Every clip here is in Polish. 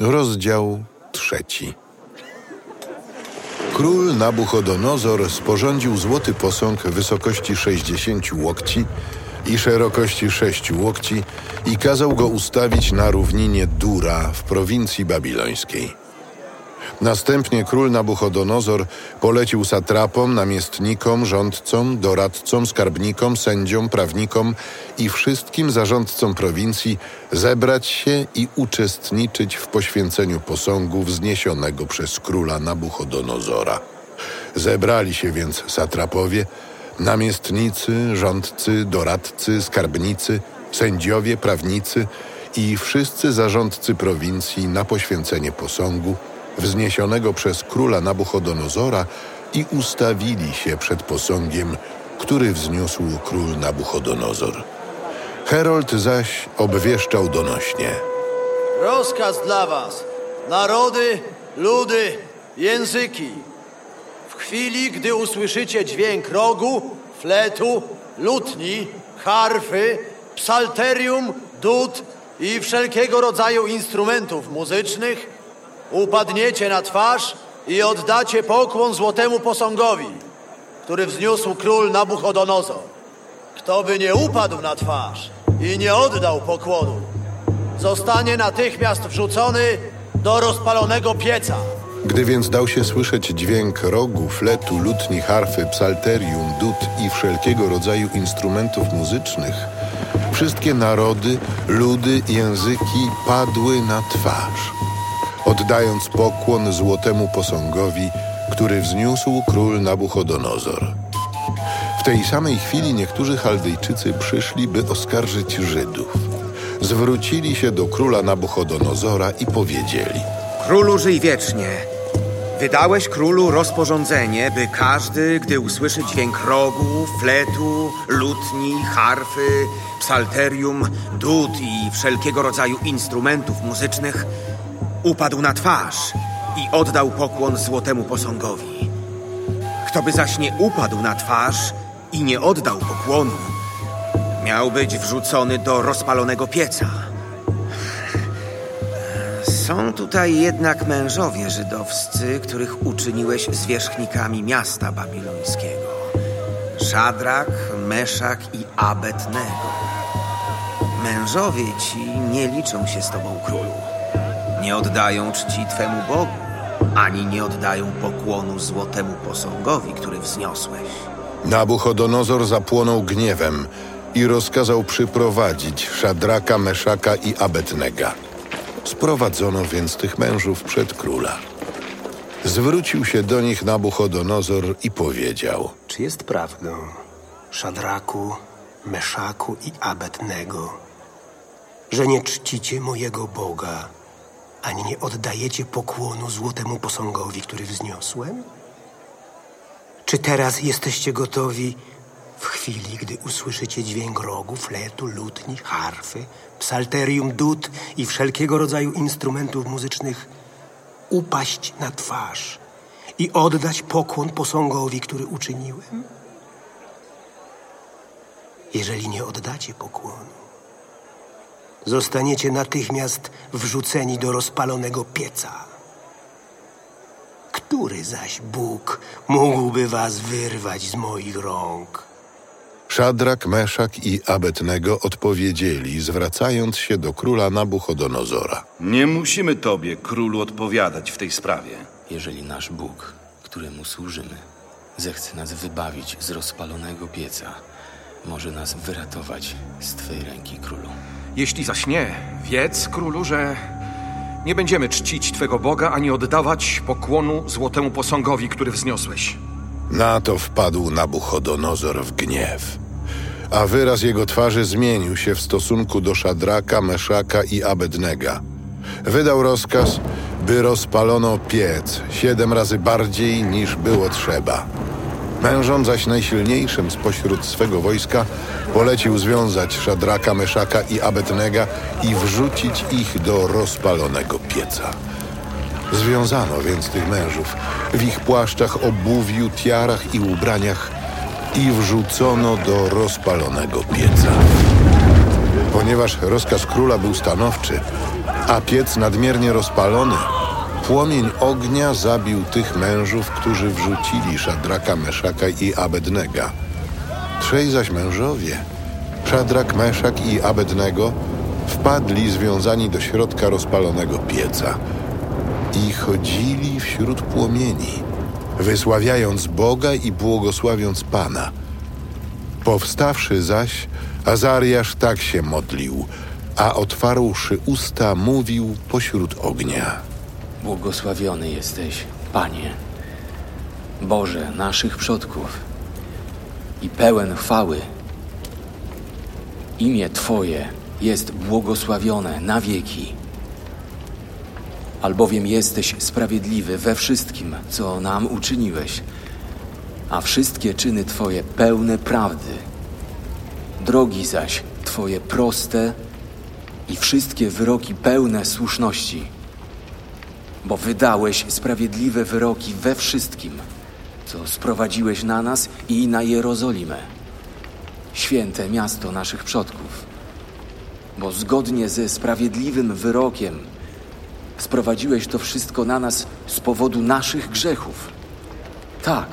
Rozdział trzeci. Król Nabuchodonozor sporządził złoty posąg wysokości 60 łokci i szerokości 6 łokci i kazał go ustawić na równinie Dura w prowincji babilońskiej. Następnie król Nabuchodonozor polecił satrapom, namiestnikom, rządcom, doradcom, skarbnikom, sędziom, prawnikom i wszystkim zarządcom prowincji zebrać się i uczestniczyć w poświęceniu posągu wzniesionego przez króla Nabuchodonozora. Zebrali się więc satrapowie, namiestnicy, rządcy, doradcy, skarbnicy, sędziowie, prawnicy i wszyscy zarządcy prowincji na poświęcenie posągu wzniesionego przez króla Nabuchodonozora i ustawili się przed posągiem, który wzniósł król Nabuchodonozor. Herold zaś obwieszczał donośnie. Rozkaz dla was, narody, ludy, języki. W chwili, gdy usłyszycie dźwięk rogu, fletu, lutni, harfy, psalterium, dud i wszelkiego rodzaju instrumentów muzycznych, upadniecie na twarz i oddacie pokłon złotemu posągowi, który wzniósł król Nabuchodonozor. Kto by nie upadł na twarz i nie oddał pokłonu, zostanie natychmiast wrzucony do rozpalonego pieca. Gdy więc dał się słyszeć dźwięk rogu, fletu, lutni, harfy, psalterium, dud i wszelkiego rodzaju instrumentów muzycznych, wszystkie narody, ludy, języki padły na twarz, oddając pokłon złotemu posągowi, który wzniósł król Nabuchodonozor. W tej samej chwili niektórzy Chaldejczycy przyszli, by oskarżyć Żydów. Zwrócili się do króla Nabuchodonozora i powiedzieli – Królu żyj wiecznie. Wydałeś królu rozporządzenie, by każdy, gdy usłyszy dźwięk rogu, fletu, lutni, harfy, psalterium, dud i wszelkiego rodzaju instrumentów muzycznych, upadł na twarz i oddał pokłon złotemu posągowi. Kto by zaś nie upadł na twarz i nie oddał pokłonu, miał być wrzucony do rozpalonego pieca. Są tutaj jednak mężowie żydowscy, których uczyniłeś zwierzchnikami miasta babilońskiego. Szadrak, Meszak i Abednego. Mężowie ci nie liczą się z tobą, królu. Nie oddają czci twemu Bogu, ani nie oddają pokłonu złotemu posągowi, który wzniosłeś. Nabuchodonozor zapłonął gniewem i rozkazał przyprowadzić Szadraka, Meszaka i Abednega. Sprowadzono więc tych mężów przed króla. Zwrócił się do nich Nabuchodonozor i powiedział – Czy jest prawdą, Szadraku, Meszaku i Abednego, że nie czcicie mojego Boga, ani nie oddajecie pokłonu złotemu posągowi, który wzniosłem? Czy teraz jesteście gotowi w chwili, gdy usłyszycie dźwięk rogu, fletu, lutni, harfy, psalterium, dud i wszelkiego rodzaju instrumentów muzycznych, upaść na twarz i oddać pokłon posągowi, który uczyniłem? Jeżeli nie oddacie pokłonu, zostaniecie natychmiast wrzuceni do rozpalonego pieca. Który zaś Bóg mógłby was wyrwać z moich rąk? Szadrak, Meszak i Abednego odpowiedzieli, zwracając się do króla Nabuchodonozora. Nie musimy tobie, królu, odpowiadać w tej sprawie. Jeżeli nasz Bóg, któremu służymy, zechce nas wybawić z rozpalonego pieca, może nas wyratować z Twej ręki, królu. Jeśli zaś nie, wiedz, królu, że nie będziemy czcić Twego Boga ani oddawać pokłonu złotemu posągowi, który wzniosłeś. Na to wpadł Nabuchodonozor w gniew. A wyraz jego twarzy zmienił się w stosunku do Szadraka, Meszaka i Abednega. Wydał rozkaz, by rozpalono piec siedem razy bardziej niż było trzeba. Mężom zaś najsilniejszym spośród swego wojska polecił związać Szadraka, Meszaka i Abednega i wrzucić ich do rozpalonego pieca. Związano więc tych mężów w ich płaszczach, obuwiu, tiarach i ubraniach i wrzucono do rozpalonego pieca. Ponieważ rozkaz króla był stanowczy, A piec nadmiernie rozpalony, płomień ognia zabił tych mężów, którzy wrzucili Szadraka, Meszaka i Abednega. Trzej zaś mężowie, Szadrak, Meszak i Abednego, wpadli związani do środka rozpalonego pieca i chodzili wśród płomieni, wysławiając Boga i błogosławiąc Pana. Powstawszy zaś, Azariasz tak się modlił, a otwarłszy usta mówił pośród ognia. Błogosławiony jesteś, Panie, Boże naszych przodków i pełen chwały. Imię Twoje jest błogosławione na wieki. Albowiem jesteś sprawiedliwy we wszystkim, co nam uczyniłeś, a wszystkie czyny Twoje pełne prawdy. Drogi zaś Twoje proste i wszystkie wyroki pełne słuszności bo wydałeś sprawiedliwe wyroki we wszystkim, co sprowadziłeś na nas i na Jerozolimę, święte miasto naszych przodków. Bo zgodnie ze sprawiedliwym wyrokiem sprowadziłeś to wszystko na nas z powodu naszych grzechów. Tak,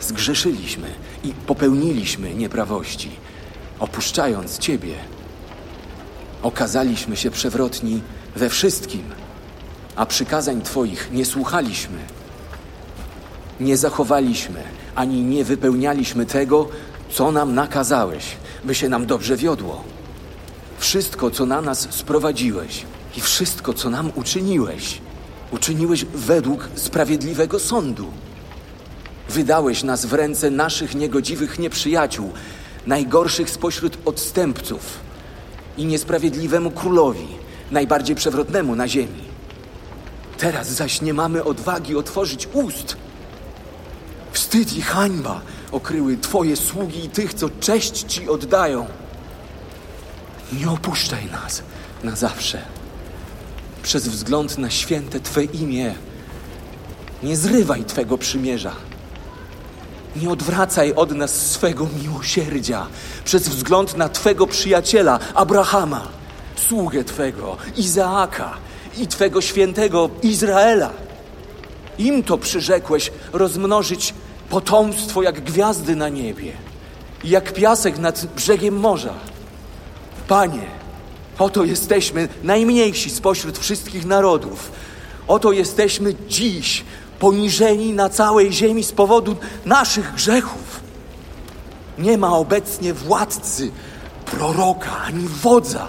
zgrzeszyliśmy i popełniliśmy nieprawości, opuszczając Ciebie. Okazaliśmy się przewrotni we wszystkim – a przykazań Twoich nie słuchaliśmy. Nie zachowaliśmy, ani nie wypełnialiśmy tego, co nam nakazałeś, by się nam dobrze wiodło. Wszystko, co na nas sprowadziłeś i wszystko, co nam uczyniłeś, uczyniłeś według sprawiedliwego sądu. Wydałeś nas w ręce naszych niegodziwych nieprzyjaciół, najgorszych spośród odstępców i niesprawiedliwemu królowi, najbardziej przewrotnemu na ziemi. Teraz zaś nie mamy odwagi otworzyć ust. Wstyd i hańba okryły Twoje sługi i tych, co cześć Ci oddają. Nie opuszczaj nas na zawsze. Przez wzgląd na święte Twe imię. Nie zrywaj Twego przymierza. Nie odwracaj od nas swego miłosierdzia przez wzgląd na Twego przyjaciela Abrahama, sługę Twego, Izaaka i Twego świętego Izraela. Im to przyrzekłeś rozmnożyć potomstwo jak gwiazdy na niebie jak piasek nad brzegiem morza. Panie, oto jesteśmy najmniejsi spośród wszystkich narodów. Oto jesteśmy dziś poniżeni na całej ziemi z powodu naszych grzechów. Nie ma obecnie władcy, proroka ani wodza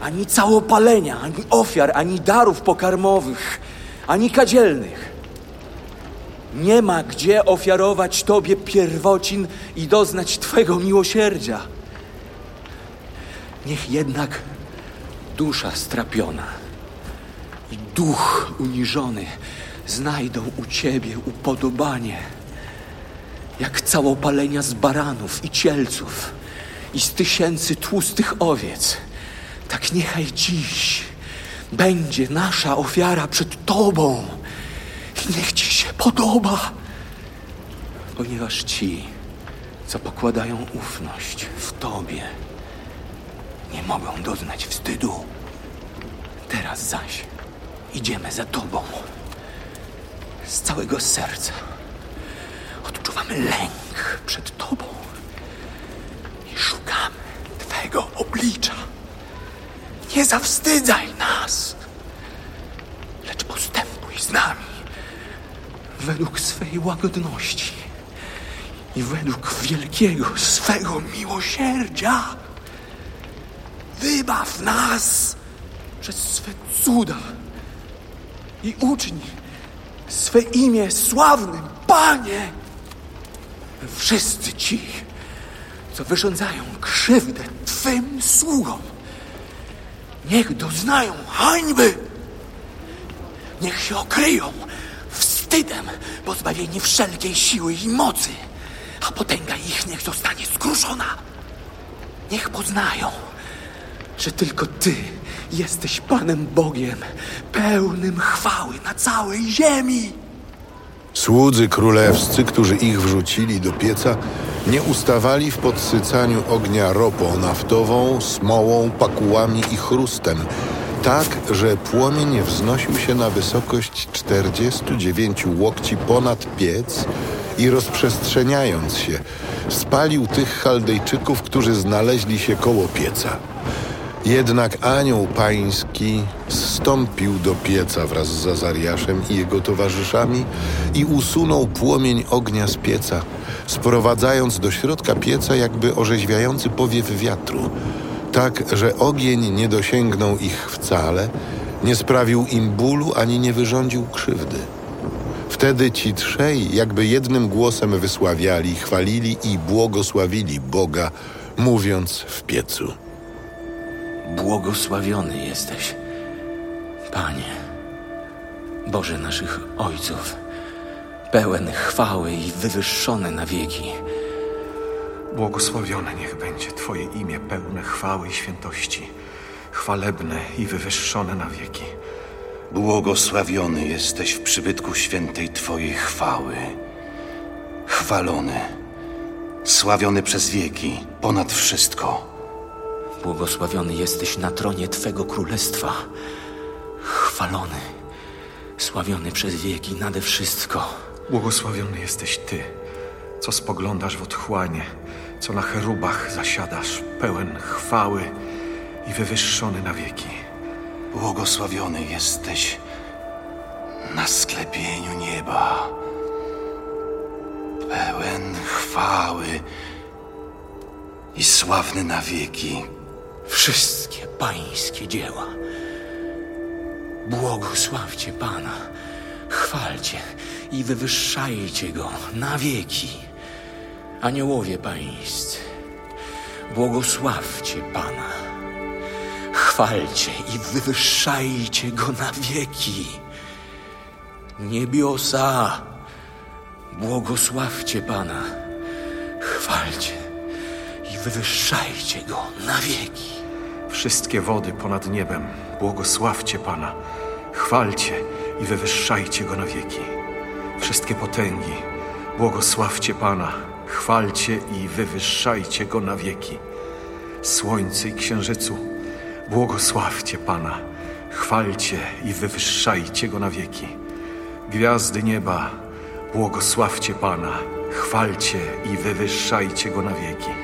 ani całopalenia, ani ofiar, ani darów pokarmowych, ani kadzielnych. Nie ma gdzie ofiarować Tobie pierwocin i doznać Twego miłosierdzia. Niech jednak dusza strapiona i duch uniżony znajdą u Ciebie upodobanie, jak całopalenia z baranów i cielców i z tysięcy tłustych owiec – tak niechaj dziś będzie nasza ofiara przed Tobą. I niech Ci się podoba, ponieważ ci, co pokładają ufność w Tobie, nie mogą doznać wstydu. Teraz zaś idziemy za Tobą z całego serca. Odczuwamy lęk przed Tobą i szukamy Twego oblicza. Nie zawstydzaj nas, lecz postępuj z nami według swej łagodności i według wielkiego swego miłosierdzia. Wybaw nas przez swe cuda i uczyń swe imię sławnym, Panie. Wszyscy ci, co wyrządzają krzywdę Twym sługom, Niech doznają hańby. Niech się okryją wstydem, pozbawieni wszelkiej siły i mocy, a potęga ich niech zostanie skruszona. Niech poznają, że tylko Ty jesteś Panem Bogiem, pełnym chwały na całej ziemi. Słudzy królewscy, którzy ich wrzucili do pieca, nie ustawali w podsycaniu ognia ropą naftową, smołą, pakułami i chrustem, tak, że płomień wznosił się na wysokość 49 łokci ponad piec i rozprzestrzeniając się, spalił tych Chaldejczyków, którzy znaleźli się koło pieca. Jednak anioł pański zstąpił do pieca wraz z Zazariaszem i jego towarzyszami i usunął płomień ognia z pieca, sprowadzając do środka pieca jakby orzeźwiający powiew wiatru, tak, że ogień nie dosięgnął ich wcale, nie sprawił im bólu ani nie wyrządził krzywdy. Wtedy ci trzej jakby jednym głosem wysławiali, chwalili i błogosławili Boga, mówiąc w piecu. Błogosławiony jesteś, Panie, Boże naszych ojców, pełen chwały i wywyższony na wieki. Błogosławione niech będzie Twoje imię pełne chwały i świętości, chwalebne i wywyższone na wieki. Błogosławiony jesteś w przybytku świętej Twojej chwały. Chwalony, sławiony przez wieki, ponad wszystko. Błogosławiony jesteś na tronie Twego królestwa, chwalony, sławiony przez wieki nade wszystko. Błogosławiony jesteś Ty, co spoglądasz w otchłanie, co na cherubach zasiadasz, pełen chwały i wywyższony na wieki. Błogosławiony jesteś na sklepieniu nieba. Pełen chwały i sławny na wieki. Wszystkie pańskie dzieła. Błogosławcie Pana, chwalcie i wywyższajcie Go na wieki. Aniołowie pańscy, błogosławcie Pana, chwalcie i wywyższajcie Go na wieki. Niebiosa, błogosławcie Pana, chwalcie wywyższajcie Go na wieki. Wszystkie wody ponad niebem, błogosławcie Pana, chwalcie i wywyższajcie Go na wieki. Wszystkie potęgi, błogosławcie Pana, chwalcie i wywyższajcie Go na wieki. Słońce i księżycu, błogosławcie Pana, chwalcie i wywyższajcie Go na wieki. Gwiazdy nieba, błogosławcie Pana, chwalcie i wywyższajcie Go na wieki.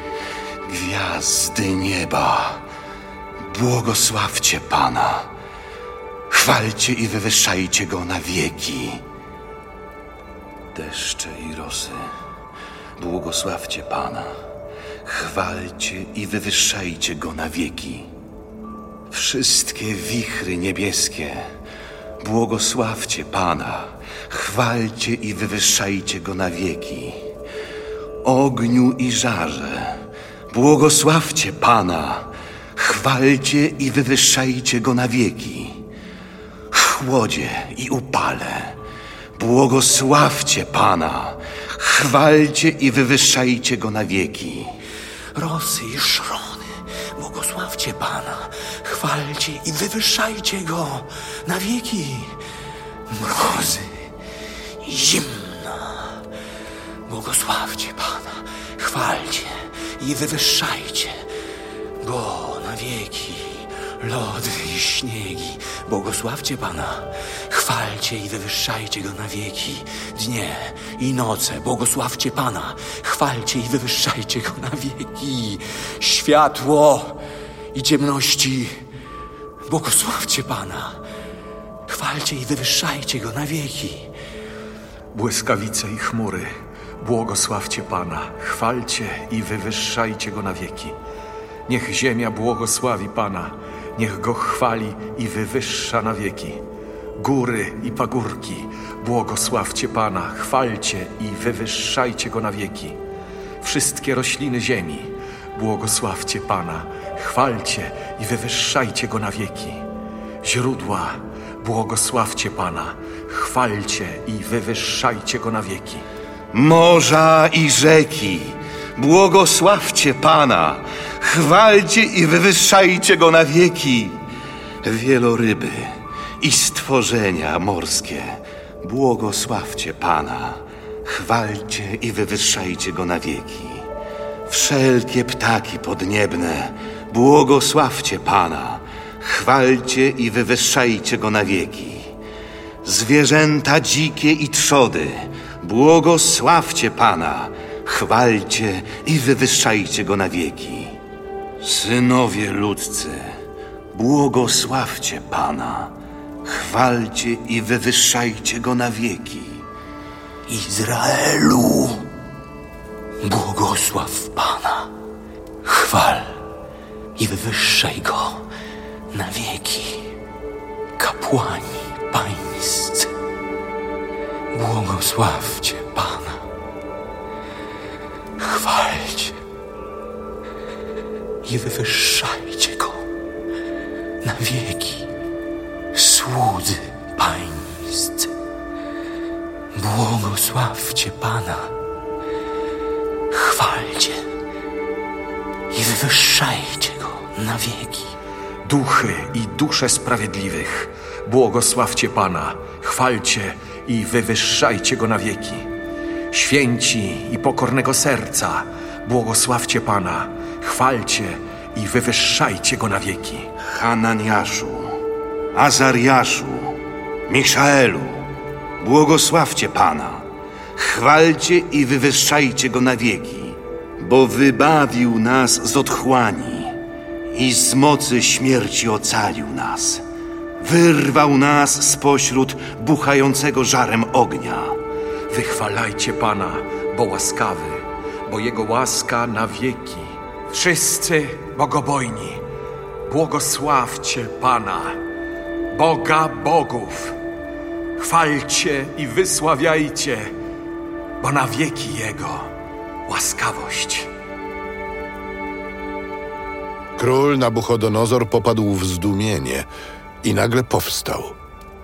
Gwiazdy nieba, błogosławcie Pana. Chwalcie i wywyższajcie Go na wieki. Deszcze i rosy, błogosławcie Pana. Chwalcie i wywyższajcie Go na wieki. Wszystkie wichry niebieskie, błogosławcie Pana. Chwalcie i wywyższajcie Go na wieki. Ogniu i żarze, błogosławcie Pana. Chwalcie i wywyższajcie Go na wieki. Chłodzie i upale, błogosławcie Pana. Chwalcie i wywyższajcie Go na wieki. Rosy i szrony, błogosławcie Pana, chwalcie i wywyższajcie Go na wieki. Mrozy i zimna, błogosławcie Pana, chwalcie i wywyższajcie Go na wieki. Lody i śniegi, błogosławcie Pana, chwalcie i wywyższajcie Go na wieki. Dnie i noce, błogosławcie Pana, chwalcie i wywyższajcie Go na wieki. Światło i ciemności, błogosławcie Pana, chwalcie i wywyższajcie Go na wieki. Błyskawice i chmury, błogosławcie Pana, chwalcie i wywyższajcie Go na wieki. Niech ziemia błogosławi Pana, niech Go chwali i wywyższa na wieki. Góry i pagórki, błogosławcie Pana, chwalcie i wywyższajcie Go na wieki. Wszystkie rośliny ziemi, błogosławcie Pana, chwalcie i wywyższajcie Go na wieki. Źródła, błogosławcie Pana, chwalcie i wywyższajcie Go na wieki. Morza i rzeki, błogosławcie Pana, chwalcie i wywyższajcie Go na wieki. Wieloryby i stworzenia morskie, błogosławcie Pana, chwalcie i wywyższajcie Go na wieki. Wszelkie ptaki podniebne, błogosławcie Pana, chwalcie i wywyższajcie go na wieki. Zwierzęta dzikie i trzody, błogosławcie Pana, chwalcie i wywyższajcie go na wieki. Synowie ludzcy, błogosławcie Pana, chwalcie i wywyższajcie go na wieki. Izraelu, błogosław Pana, chwal i wywyższaj Go na wieki. Kapłani pańscy, błogosławcie Pana, chwalcie i wywyższajcie Go na wieki. Słudzy pańscy, Błogosławcie Pana. Chwalcie i wywyższajcie Go na wieki. Duchy i dusze sprawiedliwych, błogosławcie Pana, chwalcie i wywyższajcie Go na wieki. Święci i pokornego serca, błogosławcie Pana, chwalcie i wywyższajcie Go na wieki. Hananiaszu, Azariaszu, Miszaelu, błogosławcie Pana, chwalcie i wywyższajcie Go na wieki, bo wybawił nas z otchłani i z mocy śmierci ocalił nas. Wyrwał nas spośród buchającego żarem ognia. Wychwalajcie Pana, bo łaskawy, bo Jego łaska na wieki. Wszyscy bogobojni, błogosławcie Pana, Boga bogów. Chwalcie i wysławiajcie, bo na wieki Jego łaskawość. Król Nabuchodonozor popadł w zdumienie i nagle powstał.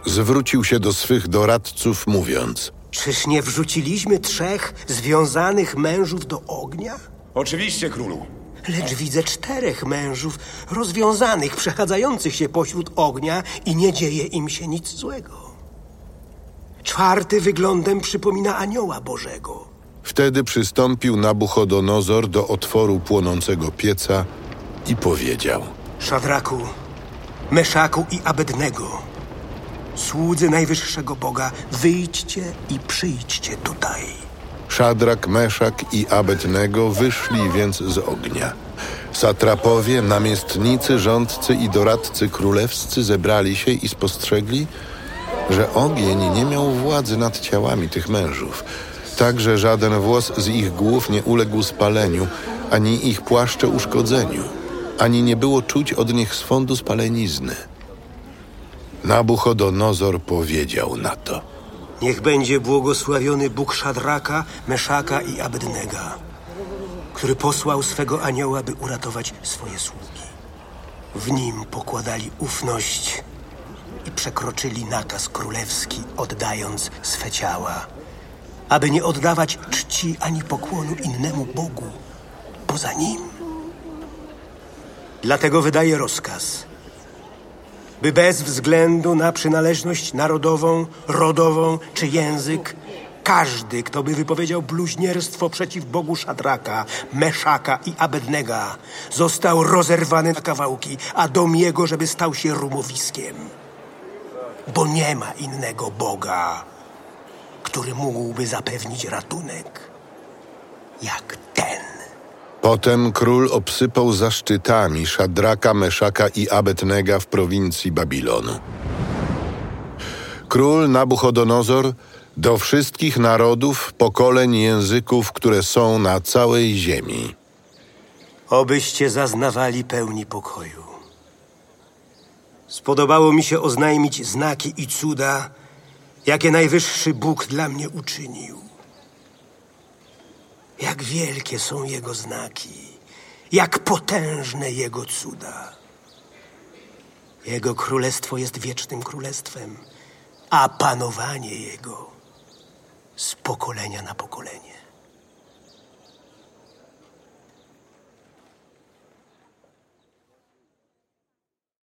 Zwrócił się do swych doradców, mówiąc: Czyż nie wrzuciliśmy trzech związanych mężów do ognia? Oczywiście, królu. Lecz widzę czterech mężów rozwiązanych, przechadzających się pośród ognia i nie dzieje im się nic złego. Czwarty wyglądem przypomina anioła Bożego. Wtedy przystąpił Nabuchodonozor do otworu płonącego pieca i powiedział: Szadraku, Meszaku i Abednego, słudzy najwyższego Boga, wyjdźcie i przyjdźcie tutaj. Szadrak, Meszak i Abednego wyszli więc z ognia. Satrapowie, namiestnicy, rządcy i doradcy królewscy zebrali się i spostrzegli, że ogień nie miał władzy nad ciałami tych mężów, tak że żaden włos z ich głów nie uległ spaleniu, ani ich płaszcze uszkodzeniu, ani nie było czuć od nich swądu spalenizny. Nabuchodonozor powiedział na to. Niech będzie błogosławiony Bóg Szadraka, Meszaka i Abednega, który posłał swego anioła, by uratować swoje sługi. W nim pokładali ufność i przekroczyli nakaz królewski, oddając swe ciała, aby nie oddawać czci ani pokłonu innemu Bogu poza nim. Dlatego wydaje rozkaz, by bez względu na przynależność narodową, rodową czy język, każdy, kto by wypowiedział bluźnierstwo przeciw Bogu Szadraka, Meszaka i Abednega, został rozerwany na kawałki, a dom jego, żeby stał się rumowiskiem. Bo nie ma innego Boga, który mógłby zapewnić ratunek, jak ten. Potem król obsypał zaszczytami Szadraka, Meszaka i Abednega w prowincji Babilonu. Król Nabuchodonozor do wszystkich narodów, pokoleń, języków, które są na całej ziemi. Obyście zaznawali pełni pokoju. Spodobało mi się oznajmić znaki i cuda, jakie najwyższy Bóg dla mnie uczynił. Jak wielkie są Jego znaki, jak potężne Jego cuda. Jego królestwo jest wiecznym królestwem, a panowanie Jego z pokolenia na pokolenie.